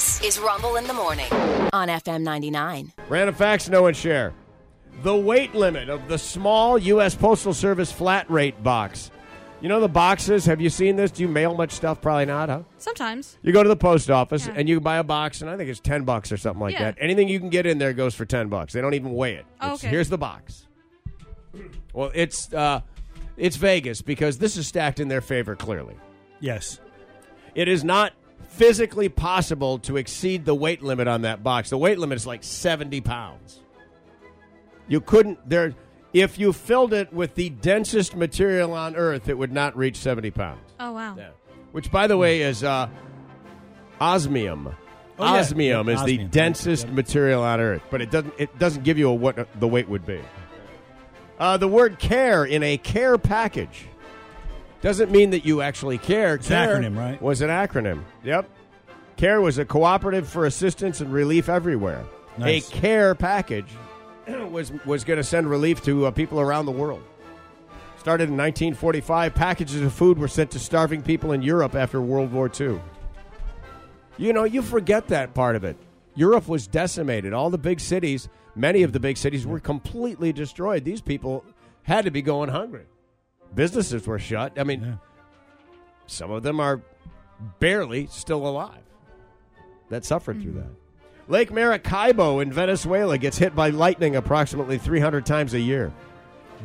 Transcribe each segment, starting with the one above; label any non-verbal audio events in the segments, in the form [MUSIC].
This is Rumble in the Morning on FM 99. Random facts, no one share. The weight limit of the small U.S. Postal Service flat rate box. You know the boxes? Have you seen this? Do you mail much stuff? Probably not, huh? Sometimes. You go to the post office Yeah. and you buy a box, and I think it's ten bucks or something like Yeah. that. Anything you can get in there goes for ten bucks. They don't even weigh it. Oh, okay. Here's the box. Well, it's uh, it's Vegas because this is stacked in their favor. Clearly, Yes. it is not physically possible to exceed the weight limit on that box. The weight limit is like seventy pounds. You couldn't there. If you filled it with the densest material on Earth, it would not reach seventy pounds. Oh, wow. Yeah. Which, by the way, is uh, osmium. Oh, yeah. osmium Yeah, is the densest Yep. material on Earth, but it doesn't. It doesn't give you a, what the weight would be. Uh, the word "care" in a care package doesn't mean that you actually care. It's care acronym, right? Was an acronym. Yep. CARE was a cooperative for assistance and relief everywhere. Nice. A CARE package [CLEARS THROAT] was was going to send relief to uh, people around the world. Started in 1945, packages of food were sent to starving people in Europe after World War II. You know, you forget that part of it. Europe was decimated. All the big cities, many of the big cities, were completely destroyed. These people had to be going hungry. Businesses were shut. I mean, Yeah. some of them are barely still alive that suffered through mm-hmm. that. Lake Maracaibo in Venezuela gets hit by lightning approximately 300 times a year.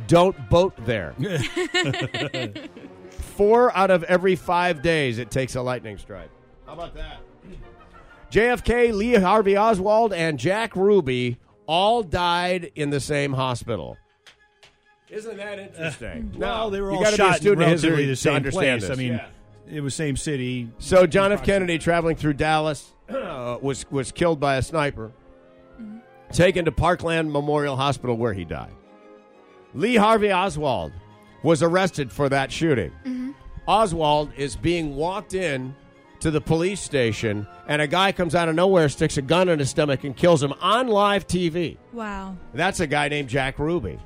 Don't boat there. [LAUGHS] [LAUGHS] Four out of every five days it takes a lightning strike. How about that? JFK, Lee Harvey Oswald, and Jack Ruby all died in the same hospital. Isn't that uh, interesting? Well, they were you all gotta shot a student in relatively the same understand place. this. I mean, Yeah. it was same city. So John F. Kennedy, traveling through Dallas, [CLEARS THROAT] uh, was was killed by a sniper. Mm-hmm. Taken to Parkland Memorial Hospital, where he died. Lee Harvey Oswald was arrested for that shooting. Mm-hmm. Oswald is being walked in to the police station, and a guy comes out of nowhere, sticks a gun in his stomach, and kills him on live TV. Wow. That's a guy named Jack Ruby.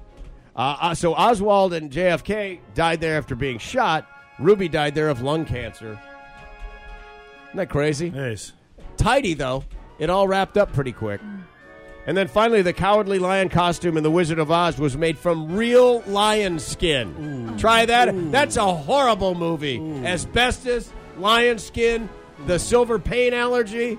Uh, uh, so Oswald and JFK died there after being shot. Ruby died there of lung cancer. Isn't that crazy? Nice. Tidy, though. It all wrapped up pretty quick. And then finally, the Cowardly Lion costume in The Wizard of Oz was made from real lion skin. Try that. That's a horrible movie. Asbestos, lion skin, the silver paint allergy.